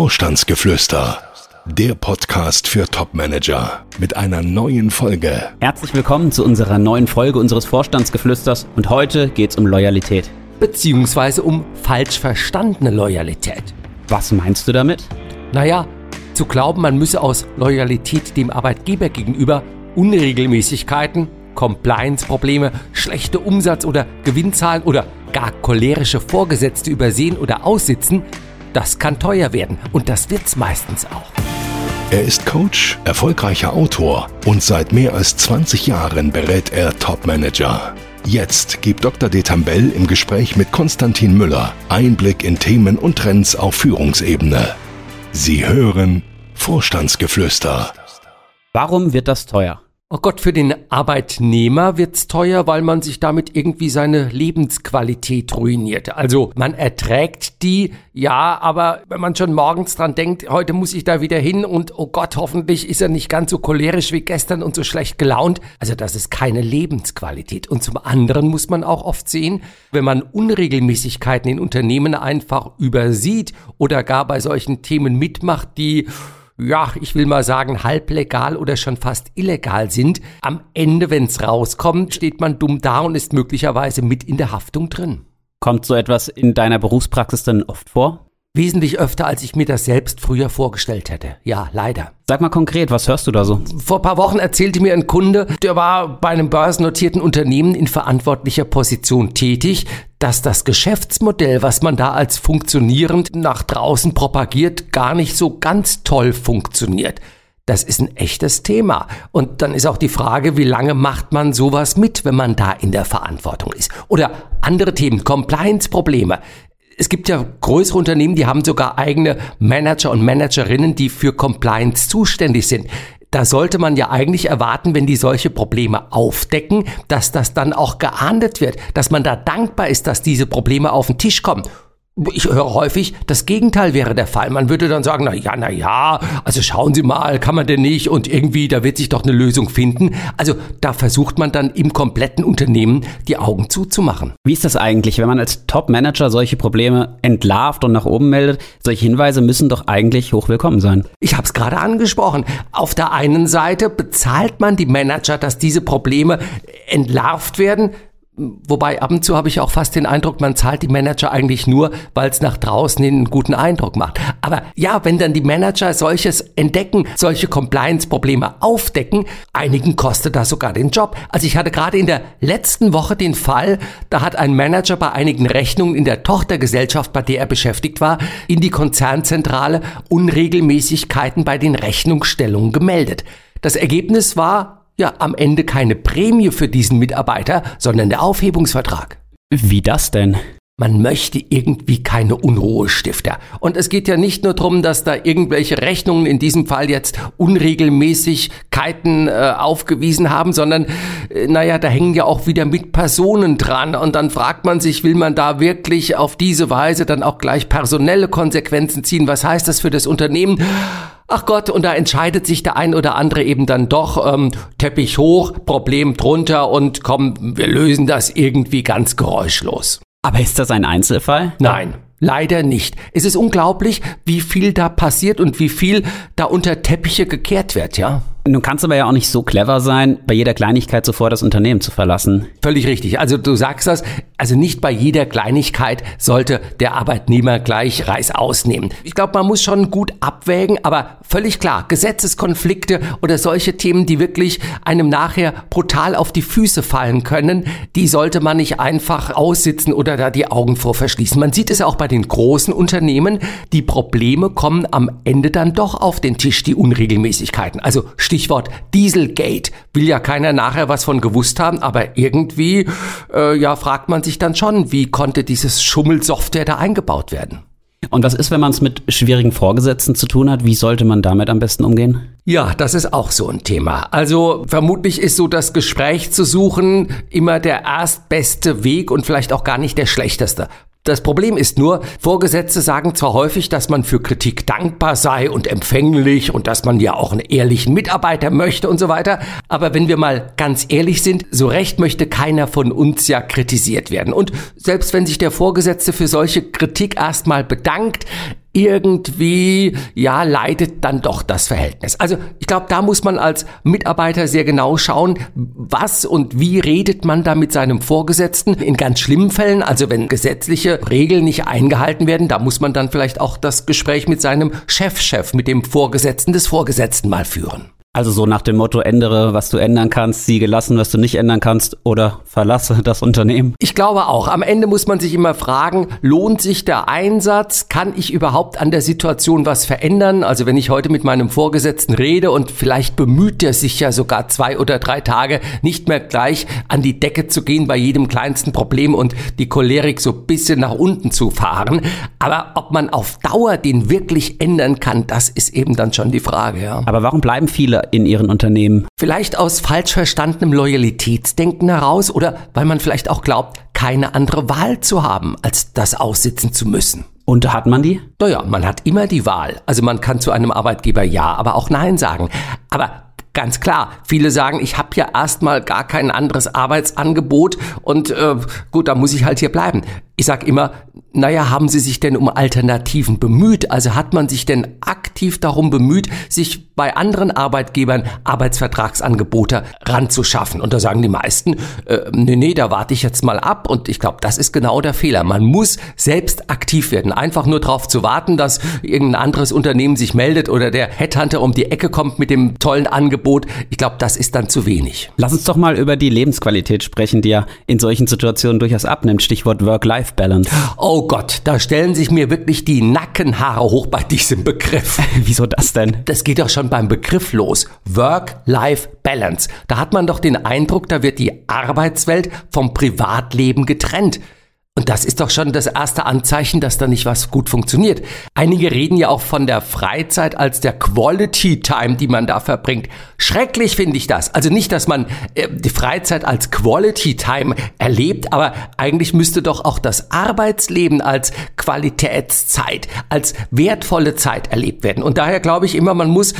Vorstandsgeflüster, der Podcast für Topmanager mit einer neuen Folge. Herzlich willkommen zu unserer neuen Folge unseres Vorstandsgeflüsters und heute geht's um Loyalität. Beziehungsweise um falsch verstandene Loyalität. Was meinst du damit? Naja, zu glauben, man müsse aus Loyalität dem Arbeitgeber gegenüber Unregelmäßigkeiten, Compliance-Probleme, schlechte Umsatz- oder Gewinnzahlen oder gar cholerische Vorgesetzte übersehen oder aussitzen, das kann teuer werden und das wird's meistens auch. Er ist Coach, erfolgreicher Autor und seit mehr als 20 Jahren berät er Topmanager. Jetzt gibt Dr. Detambell im Gespräch mit Konstantin Müller Einblick in Themen und Trends auf Führungsebene. Sie hören Vorstandsgeflüster. Warum wird das teuer? Oh Gott, für den Arbeitnehmer wird's teuer, weil man sich damit irgendwie seine Lebensqualität ruiniert. Also man erträgt die, ja, aber wenn man schon morgens dran denkt, heute muss ich da wieder hin und oh Gott, hoffentlich ist er nicht ganz so cholerisch wie gestern und so schlecht gelaunt. Also das ist keine Lebensqualität. Und zum anderen muss man auch oft sehen, wenn man Unregelmäßigkeiten in Unternehmen einfach übersieht oder gar bei solchen Themen mitmacht, die ja, ich will mal sagen, halblegal oder schon fast illegal sind. Am Ende, wenn's rauskommt, steht man dumm da und ist möglicherweise mit in der Haftung drin. Kommt so etwas in deiner Berufspraxis denn oft vor? Wesentlich öfter, als ich mir das selbst früher vorgestellt hätte. Ja, leider. Sag mal konkret, was hörst du da so? Vor paar Wochen erzählte mir ein Kunde, der war bei einem börsennotierten Unternehmen in verantwortlicher Position tätig, dass das Geschäftsmodell, was man da als funktionierend nach draußen propagiert, gar nicht so ganz toll funktioniert. Das ist ein echtes Thema. Und dann ist auch die Frage, wie lange macht man sowas mit, wenn man da in der Verantwortung ist? Oder andere Themen, Compliance-Probleme es gibt ja größere Unternehmen, die haben sogar eigene Manager und Managerinnen, die für Compliance zuständig sind. Da sollte man ja eigentlich erwarten, wenn die solche Probleme aufdecken, dass das dann auch geahndet wird, dass man da dankbar ist, dass diese Probleme auf den Tisch kommen ich höre häufig, das Gegenteil wäre der Fall. Man würde dann sagen, na ja, na ja, also schauen Sie mal, kann man denn nicht und irgendwie, da wird sich doch eine Lösung finden. Also da versucht man dann im kompletten Unternehmen die Augen zuzumachen. Wie ist das eigentlich, wenn man als Top-Manager solche Probleme entlarvt und nach oben meldet? Solche Hinweise müssen doch eigentlich hochwillkommen sein. Ich habe es gerade angesprochen. Auf der einen Seite bezahlt man die Manager, dass diese Probleme entlarvt werden. Wobei ab und zu habe ich auch fast den Eindruck, man zahlt die Manager eigentlich nur, weil es nach draußen hin einen guten Eindruck macht. Aber ja, wenn dann die Manager solches entdecken, solche Compliance-Probleme aufdecken, einigen kostet das sogar den Job. Also ich hatte gerade in der letzten Woche den Fall, da hat ein Manager bei einigen Rechnungen in der Tochtergesellschaft, bei der er beschäftigt war, in die Konzernzentrale Unregelmäßigkeiten bei den Rechnungsstellungen gemeldet. Das Ergebnis war, ja am Ende keine Prämie für diesen Mitarbeiter, sondern der Aufhebungsvertrag. Wie das denn? Man möchte irgendwie keine Unruhestifter. Und es geht ja nicht nur darum, dass da irgendwelche Rechnungen in diesem Fall jetzt Unregelmäßigkeiten äh, aufgewiesen haben, sondern äh, naja, da hängen ja auch wieder mit Personen dran. Und dann fragt man sich, will man da wirklich auf diese Weise dann auch gleich personelle Konsequenzen ziehen? Was heißt das für das Unternehmen? Ach Gott, und da entscheidet sich der ein oder andere eben dann doch, ähm, Teppich hoch, Problem drunter und komm, wir lösen das irgendwie ganz geräuschlos. Aber ist das ein Einzelfall? Nein. Leider nicht. Es ist unglaublich, wie viel da passiert und wie viel da unter Teppiche gekehrt wird, ja? Nun kannst aber ja auch nicht so clever sein, bei jeder Kleinigkeit sofort das Unternehmen zu verlassen. Völlig richtig. Also du sagst das, also nicht bei jeder Kleinigkeit sollte der Arbeitnehmer gleich Reis ausnehmen. Ich glaube, man muss schon gut abwägen, aber völlig klar, Gesetzeskonflikte oder solche Themen, die wirklich einem nachher brutal auf die Füße fallen können, die sollte man nicht einfach aussitzen oder da die Augen vor verschließen. Man sieht es auch bei den großen Unternehmen, die Probleme kommen am Ende dann doch auf den Tisch, die Unregelmäßigkeiten. Also Stichwort Dieselgate. Will ja keiner nachher was von gewusst haben, aber irgendwie, äh, ja, fragt man sich dann schon, wie konnte dieses Schummelsoftware da eingebaut werden? Und was ist, wenn man es mit schwierigen Vorgesetzten zu tun hat? Wie sollte man damit am besten umgehen? Ja, das ist auch so ein Thema. Also vermutlich ist so das Gespräch zu suchen immer der erstbeste Weg und vielleicht auch gar nicht der schlechteste. Das Problem ist nur, Vorgesetzte sagen zwar häufig, dass man für Kritik dankbar sei und empfänglich und dass man ja auch einen ehrlichen Mitarbeiter möchte und so weiter, aber wenn wir mal ganz ehrlich sind, so recht möchte keiner von uns ja kritisiert werden. Und selbst wenn sich der Vorgesetzte für solche Kritik erstmal bedankt, irgendwie, ja, leidet dann doch das Verhältnis. Also ich glaube, da muss man als Mitarbeiter sehr genau schauen, was und wie redet man da mit seinem Vorgesetzten. In ganz schlimmen Fällen, also wenn gesetzliche Regeln nicht eingehalten werden, da muss man dann vielleicht auch das Gespräch mit seinem Chefchef, -Chef, mit dem Vorgesetzten des Vorgesetzten mal führen. Also so nach dem Motto, ändere, was du ändern kannst, siege lassen, was du nicht ändern kannst oder verlasse das Unternehmen. Ich glaube auch, am Ende muss man sich immer fragen, lohnt sich der Einsatz? Kann ich überhaupt an der Situation was verändern? Also wenn ich heute mit meinem Vorgesetzten rede und vielleicht bemüht er sich ja sogar zwei oder drei Tage nicht mehr gleich an die Decke zu gehen bei jedem kleinsten Problem und die Cholerik so bisschen nach unten zu fahren. Aber ob man auf Dauer den wirklich ändern kann, das ist eben dann schon die Frage, ja. Aber warum bleiben viele in ihren Unternehmen? Vielleicht aus falsch verstandenem Loyalitätsdenken heraus oder weil man vielleicht auch glaubt, keine andere Wahl zu haben, als das aussitzen zu müssen. Und hat man die? Naja, man hat immer die Wahl. Also man kann zu einem Arbeitgeber Ja, aber auch Nein sagen. Aber Ganz klar, viele sagen, ich habe ja erstmal gar kein anderes Arbeitsangebot und äh, gut, da muss ich halt hier bleiben. Ich sag immer, naja, haben Sie sich denn um Alternativen bemüht? Also hat man sich denn aktiv darum bemüht, sich bei anderen Arbeitgebern Arbeitsvertragsangebote ranzuschaffen? Und da sagen die meisten, äh, nee, nee, da warte ich jetzt mal ab. Und ich glaube, das ist genau der Fehler. Man muss selbst aktiv werden. Einfach nur darauf zu warten, dass irgendein anderes Unternehmen sich meldet oder der Headhunter um die Ecke kommt mit dem tollen Angebot. Ich glaube, das ist dann zu wenig. Lass uns doch mal über die Lebensqualität sprechen, die ja in solchen Situationen durchaus abnimmt. Stichwort Work-Life Work-Life-Balance. Oh Gott, da stellen sich mir wirklich die Nackenhaare hoch bei diesem Begriff. Wieso das denn? Das geht doch schon beim Begriff los. Work-Life-Balance. Da hat man doch den Eindruck, da wird die Arbeitswelt vom Privatleben getrennt. Und das ist doch schon das erste Anzeichen, dass da nicht was gut funktioniert. Einige reden ja auch von der Freizeit als der Quality Time, die man da verbringt. Schrecklich finde ich das. Also nicht, dass man äh, die Freizeit als Quality Time erlebt, aber eigentlich müsste doch auch das Arbeitsleben als Qualitätszeit, als wertvolle Zeit erlebt werden. Und daher glaube ich immer, man muss äh,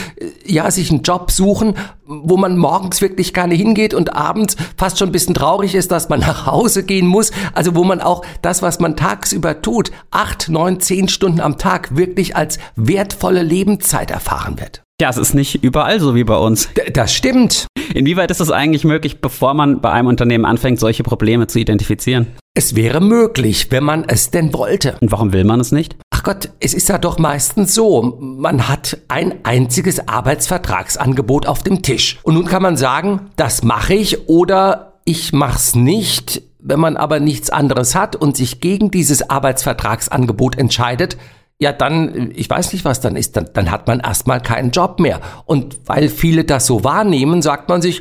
ja sich einen Job suchen, wo man morgens wirklich gerne hingeht und abends fast schon ein bisschen traurig ist, dass man nach Hause gehen muss. Also wo man auch das, was man tagsüber tut, acht, neun, zehn Stunden am Tag wirklich als wertvolle Lebenszeit erfahren wird. Ja, es ist nicht überall so wie bei uns. D das stimmt. Inwieweit ist es eigentlich möglich, bevor man bei einem Unternehmen anfängt, solche Probleme zu identifizieren? Es wäre möglich, wenn man es denn wollte. Und warum will man es nicht? Ach Gott, es ist ja doch meistens so, man hat ein einziges Arbeitsvertragsangebot auf dem Tisch. Und nun kann man sagen, das mache ich oder ich mach's nicht. Wenn man aber nichts anderes hat und sich gegen dieses Arbeitsvertragsangebot entscheidet, ja, dann, ich weiß nicht, was dann ist, dann, dann hat man erstmal keinen Job mehr. Und weil viele das so wahrnehmen, sagt man sich,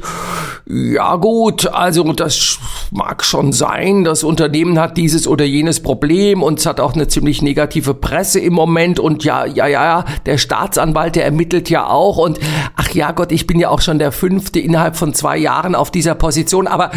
ja gut, also das mag schon sein, das Unternehmen hat dieses oder jenes Problem und es hat auch eine ziemlich negative Presse im Moment. Und ja, ja, ja, der Staatsanwalt, der ermittelt ja auch. Und ach ja Gott, ich bin ja auch schon der fünfte innerhalb von zwei Jahren auf dieser Position, aber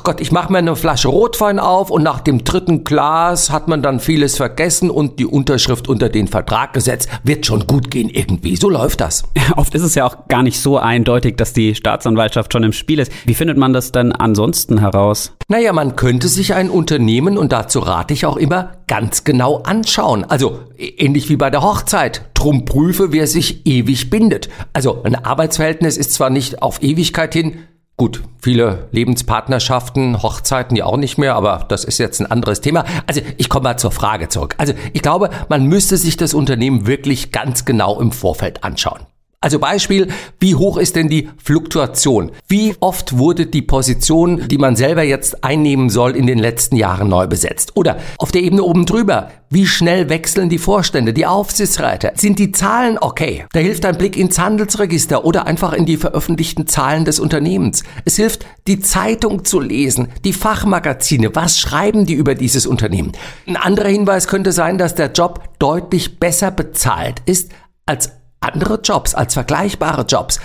ach Gott, ich mache mir eine Flasche Rotwein auf und nach dem dritten Glas hat man dann vieles vergessen und die Unterschrift unter den Vertrag gesetzt. Wird schon gut gehen irgendwie. So läuft das. Oft ist es ja auch gar nicht so eindeutig, dass die Staatsanwaltschaft schon im Spiel ist. Wie findet man das denn ansonsten heraus? Naja, man könnte sich ein Unternehmen, und dazu rate ich auch immer, ganz genau anschauen. Also ähnlich wie bei der Hochzeit. Drum prüfe, wer sich ewig bindet. Also ein Arbeitsverhältnis ist zwar nicht auf Ewigkeit hin, Gut, viele Lebenspartnerschaften, Hochzeiten ja auch nicht mehr, aber das ist jetzt ein anderes Thema. Also ich komme mal zur Frage zurück. Also ich glaube, man müsste sich das Unternehmen wirklich ganz genau im Vorfeld anschauen. Also Beispiel, wie hoch ist denn die Fluktuation? Wie oft wurde die Position, die man selber jetzt einnehmen soll, in den letzten Jahren neu besetzt? Oder auf der Ebene oben drüber, wie schnell wechseln die Vorstände, die Aufsichtsräte? Sind die Zahlen okay? Da hilft ein Blick ins Handelsregister oder einfach in die veröffentlichten Zahlen des Unternehmens. Es hilft, die Zeitung zu lesen, die Fachmagazine. Was schreiben die über dieses Unternehmen? Ein anderer Hinweis könnte sein, dass der Job deutlich besser bezahlt ist als andere Jobs, als vergleichbare Jobs.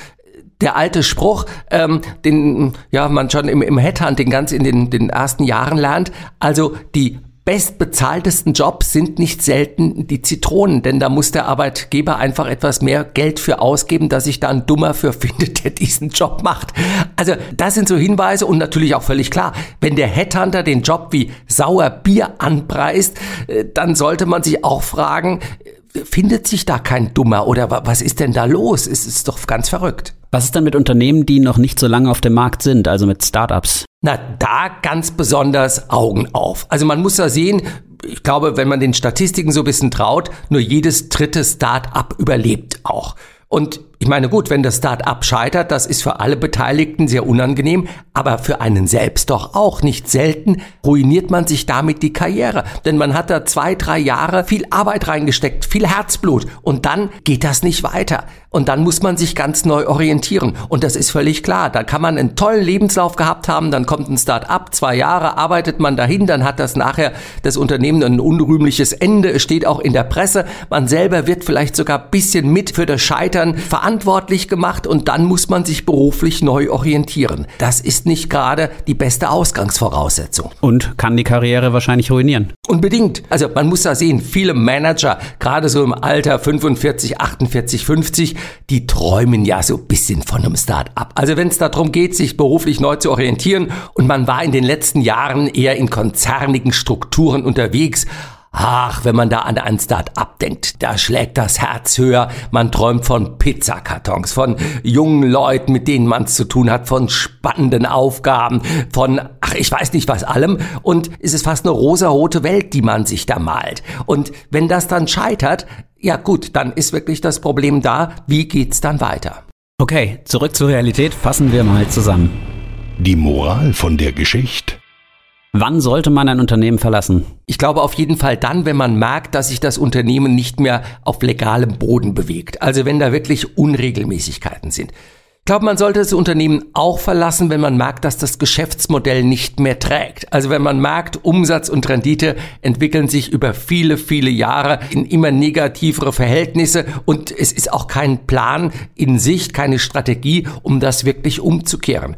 Der alte Spruch, ähm, den ja man schon im, im Headhunting ganz in den, den ersten Jahren lernt, also die bestbezahltesten Jobs sind nicht selten die Zitronen, denn da muss der Arbeitgeber einfach etwas mehr Geld für ausgeben, dass sich da ein Dummer für findet, der diesen Job macht. Also das sind so Hinweise und natürlich auch völlig klar, wenn der Headhunter den Job wie sauer Bier anpreist, äh, dann sollte man sich auch fragen, findet sich da kein Dummer oder was ist denn da los? Es ist doch ganz verrückt. Was ist denn mit Unternehmen, die noch nicht so lange auf dem Markt sind, also mit Startups? Na, da ganz besonders Augen auf. Also man muss da sehen, ich glaube, wenn man den Statistiken so ein bisschen traut, nur jedes dritte Start-up überlebt auch. Und ich meine, gut, wenn das Start-up scheitert, das ist für alle Beteiligten sehr unangenehm, aber für einen selbst doch auch. Nicht selten ruiniert man sich damit die Karriere, denn man hat da zwei, drei Jahre viel Arbeit reingesteckt, viel Herzblut und dann geht das nicht weiter. Und dann muss man sich ganz neu orientieren. Und das ist völlig klar. Da kann man einen tollen Lebenslauf gehabt haben, dann kommt ein Start-up, zwei Jahre arbeitet man dahin, dann hat das nachher das Unternehmen ein unrühmliches Ende. Es steht auch in der Presse. Man selber wird vielleicht sogar bisschen mit für das Scheitern verantwortlich gemacht und dann muss man sich beruflich neu orientieren. Das ist nicht gerade die beste Ausgangsvoraussetzung. Und kann die Karriere wahrscheinlich ruinieren. Unbedingt. Also man muss da sehen, viele Manager, gerade so im Alter 45, 48, 50, die träumen ja so ein bisschen von einem Start-up. Also wenn es darum geht, sich beruflich neu zu orientieren und man war in den letzten Jahren eher in konzernigen Strukturen unterwegs, Ach, wenn man da an ein Start-up denkt, da schlägt das Herz höher. Man träumt von Pizzakartons, von jungen Leuten, mit denen man es zu tun hat, von spannenden Aufgaben, von, ach, ich weiß nicht was allem. Und es ist fast eine rosarote Welt, die man sich da malt. Und wenn das dann scheitert, ja gut, dann ist wirklich das Problem da, wie geht's dann weiter? Okay, zurück zur Realität, fassen wir mal zusammen. Die Moral von der Geschichte? Wann sollte man ein Unternehmen verlassen? Ich glaube auf jeden Fall dann, wenn man merkt, dass sich das Unternehmen nicht mehr auf legalem Boden bewegt. Also wenn da wirklich Unregelmäßigkeiten sind. Ich glaube, man sollte das Unternehmen auch verlassen, wenn man merkt, dass das Geschäftsmodell nicht mehr trägt. Also wenn man merkt, Umsatz und Rendite entwickeln sich über viele, viele Jahre in immer negativere Verhältnisse und es ist auch kein Plan in Sicht, keine Strategie, um das wirklich umzukehren.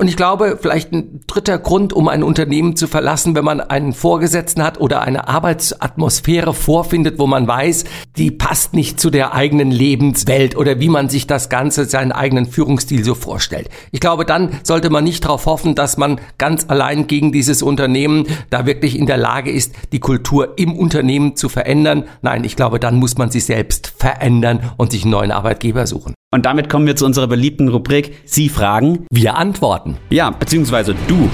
Und ich glaube, vielleicht ein dritter Grund, um ein Unternehmen zu verlassen, wenn man einen Vorgesetzten hat oder eine Arbeitsatmosphäre vorfindet, wo man weiß, die passt nicht zu der eigenen Lebenswelt oder wie man sich das Ganze, seinen eigenen Führungsstil so vorstellt. Ich glaube, dann sollte man nicht darauf hoffen, dass man ganz allein gegen dieses Unternehmen da wirklich in der Lage ist, die Kultur im Unternehmen zu verändern. Nein, ich glaube, dann muss man sich selbst verändern und sich einen neuen Arbeitgeber suchen. Und damit kommen wir zu unserer beliebten Rubrik Sie fragen. Wir antworten. Ja, beziehungsweise du.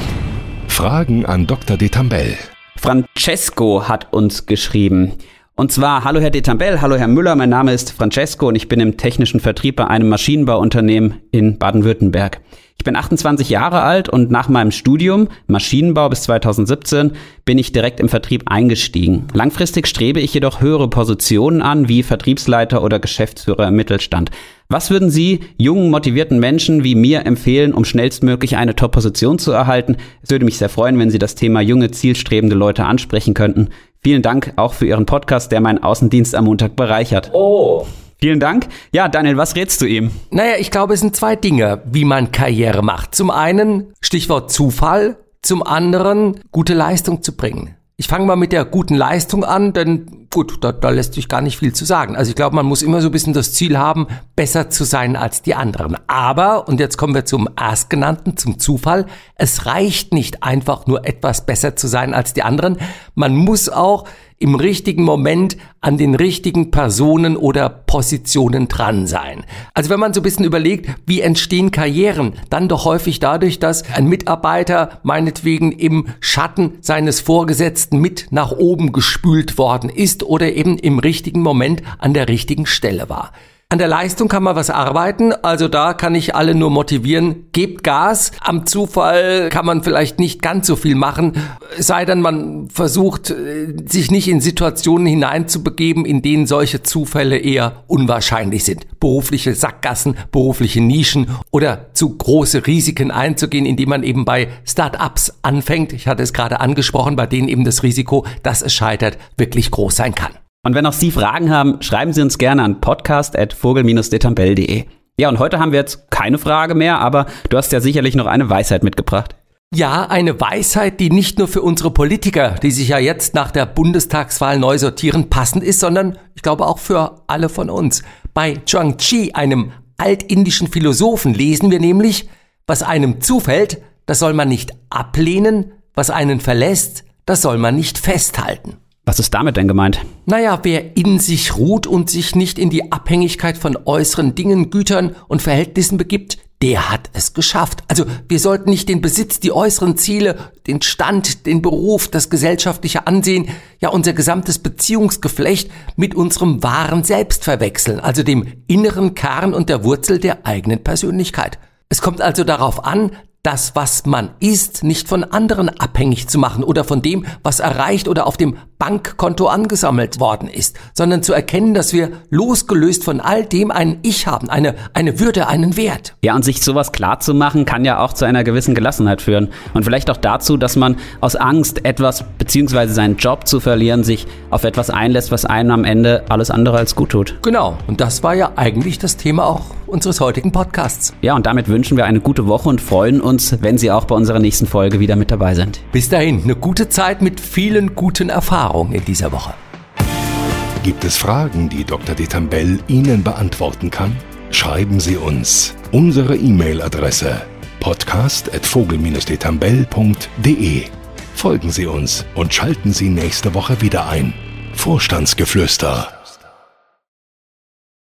Fragen an Dr. Detambell. Francesco hat uns geschrieben. Und zwar, hallo Herr Detambell, hallo Herr Müller, mein Name ist Francesco und ich bin im technischen Vertrieb bei einem Maschinenbauunternehmen in Baden-Württemberg. Ich bin 28 Jahre alt und nach meinem Studium Maschinenbau bis 2017 bin ich direkt im Vertrieb eingestiegen. Langfristig strebe ich jedoch höhere Positionen an, wie Vertriebsleiter oder Geschäftsführer im Mittelstand. Was würden Sie jungen, motivierten Menschen wie mir empfehlen, um schnellstmöglich eine Top-Position zu erhalten? Es würde mich sehr freuen, wenn Sie das Thema junge, zielstrebende Leute ansprechen könnten. Vielen Dank auch für Ihren Podcast, der meinen Außendienst am Montag bereichert. Oh. Vielen Dank. Ja, Daniel, was rätst du ihm? Naja, ich glaube, es sind zwei Dinge, wie man Karriere macht. Zum einen Stichwort Zufall, zum anderen gute Leistung zu bringen. Ich fange mal mit der guten Leistung an, denn gut, da, da lässt sich gar nicht viel zu sagen. Also ich glaube, man muss immer so ein bisschen das Ziel haben, besser zu sein als die anderen. Aber, und jetzt kommen wir zum Erstgenannten, zum Zufall, es reicht nicht einfach nur etwas besser zu sein als die anderen. Man muss auch im richtigen Moment an den richtigen Personen oder Positionen dran sein. Also wenn man so ein bisschen überlegt, wie entstehen Karrieren, dann doch häufig dadurch, dass ein Mitarbeiter meinetwegen im Schatten seines Vorgesetzten mit nach oben gespült worden ist oder eben im richtigen Moment an der richtigen Stelle war. An der Leistung kann man was arbeiten, also da kann ich alle nur motivieren, gebt Gas. Am Zufall kann man vielleicht nicht ganz so viel machen, sei denn man versucht, äh, sich nicht in Situationen hineinzubegeben, in denen solche Zufälle eher unwahrscheinlich sind. Berufliche Sackgassen, berufliche Nischen oder zu große Risiken einzugehen, indem man eben bei Start-ups anfängt. Ich hatte es gerade angesprochen, bei denen eben das Risiko, dass es scheitert, wirklich groß sein kann. Und wenn auch Sie Fragen haben, schreiben Sie uns gerne an podcast.vogel-detambell.de. Ja, und heute haben wir jetzt keine Frage mehr, aber du hast ja sicherlich noch eine Weisheit mitgebracht. Ja, eine Weisheit, die nicht nur für unsere Politiker, die sich ja jetzt nach der Bundestagswahl neu sortieren, passend ist, sondern ich glaube auch für alle von uns. Bei Zhuang Chi, einem altindischen Philosophen, lesen wir nämlich, was einem zufällt, das soll man nicht ablehnen, was einen verlässt, das soll man nicht festhalten. Was ist damit denn gemeint? Naja, wer in sich ruht und sich nicht in die Abhängigkeit von äußeren Dingen, Gütern und Verhältnissen begibt, der hat es geschafft. Also wir sollten nicht den Besitz, die äußeren Ziele, den Stand, den Beruf, das gesellschaftliche Ansehen, ja unser gesamtes Beziehungsgeflecht mit unserem wahren Selbst verwechseln, also dem inneren Kern und der Wurzel der eigenen Persönlichkeit. Es kommt also darauf an, das, was man ist, nicht von anderen abhängig zu machen oder von dem, was erreicht oder auf dem Bankkonto angesammelt worden ist, sondern zu erkennen, dass wir losgelöst von all dem ein Ich haben, eine, eine Würde, einen Wert. Ja, und sich sowas klar zu machen, kann ja auch zu einer gewissen Gelassenheit führen. Und vielleicht auch dazu, dass man aus Angst, etwas beziehungsweise seinen Job zu verlieren, sich auf etwas einlässt, was einem am Ende alles andere als gut tut. Genau. Und das war ja eigentlich das Thema auch unseres heutigen Podcasts. Ja, und damit wünschen wir eine gute Woche und freuen uns, wenn Sie auch bei unserer nächsten Folge wieder mit dabei sind. Bis dahin, eine gute Zeit mit vielen guten Erfahrungen in dieser Woche. Gibt es Fragen, die Dr. Detambell Ihnen beantworten kann? Schreiben Sie uns. Unsere E-Mail-Adresse podcast.vogel-detambell.de Folgen Sie uns und schalten Sie nächste Woche wieder ein. Vorstandsgeflüster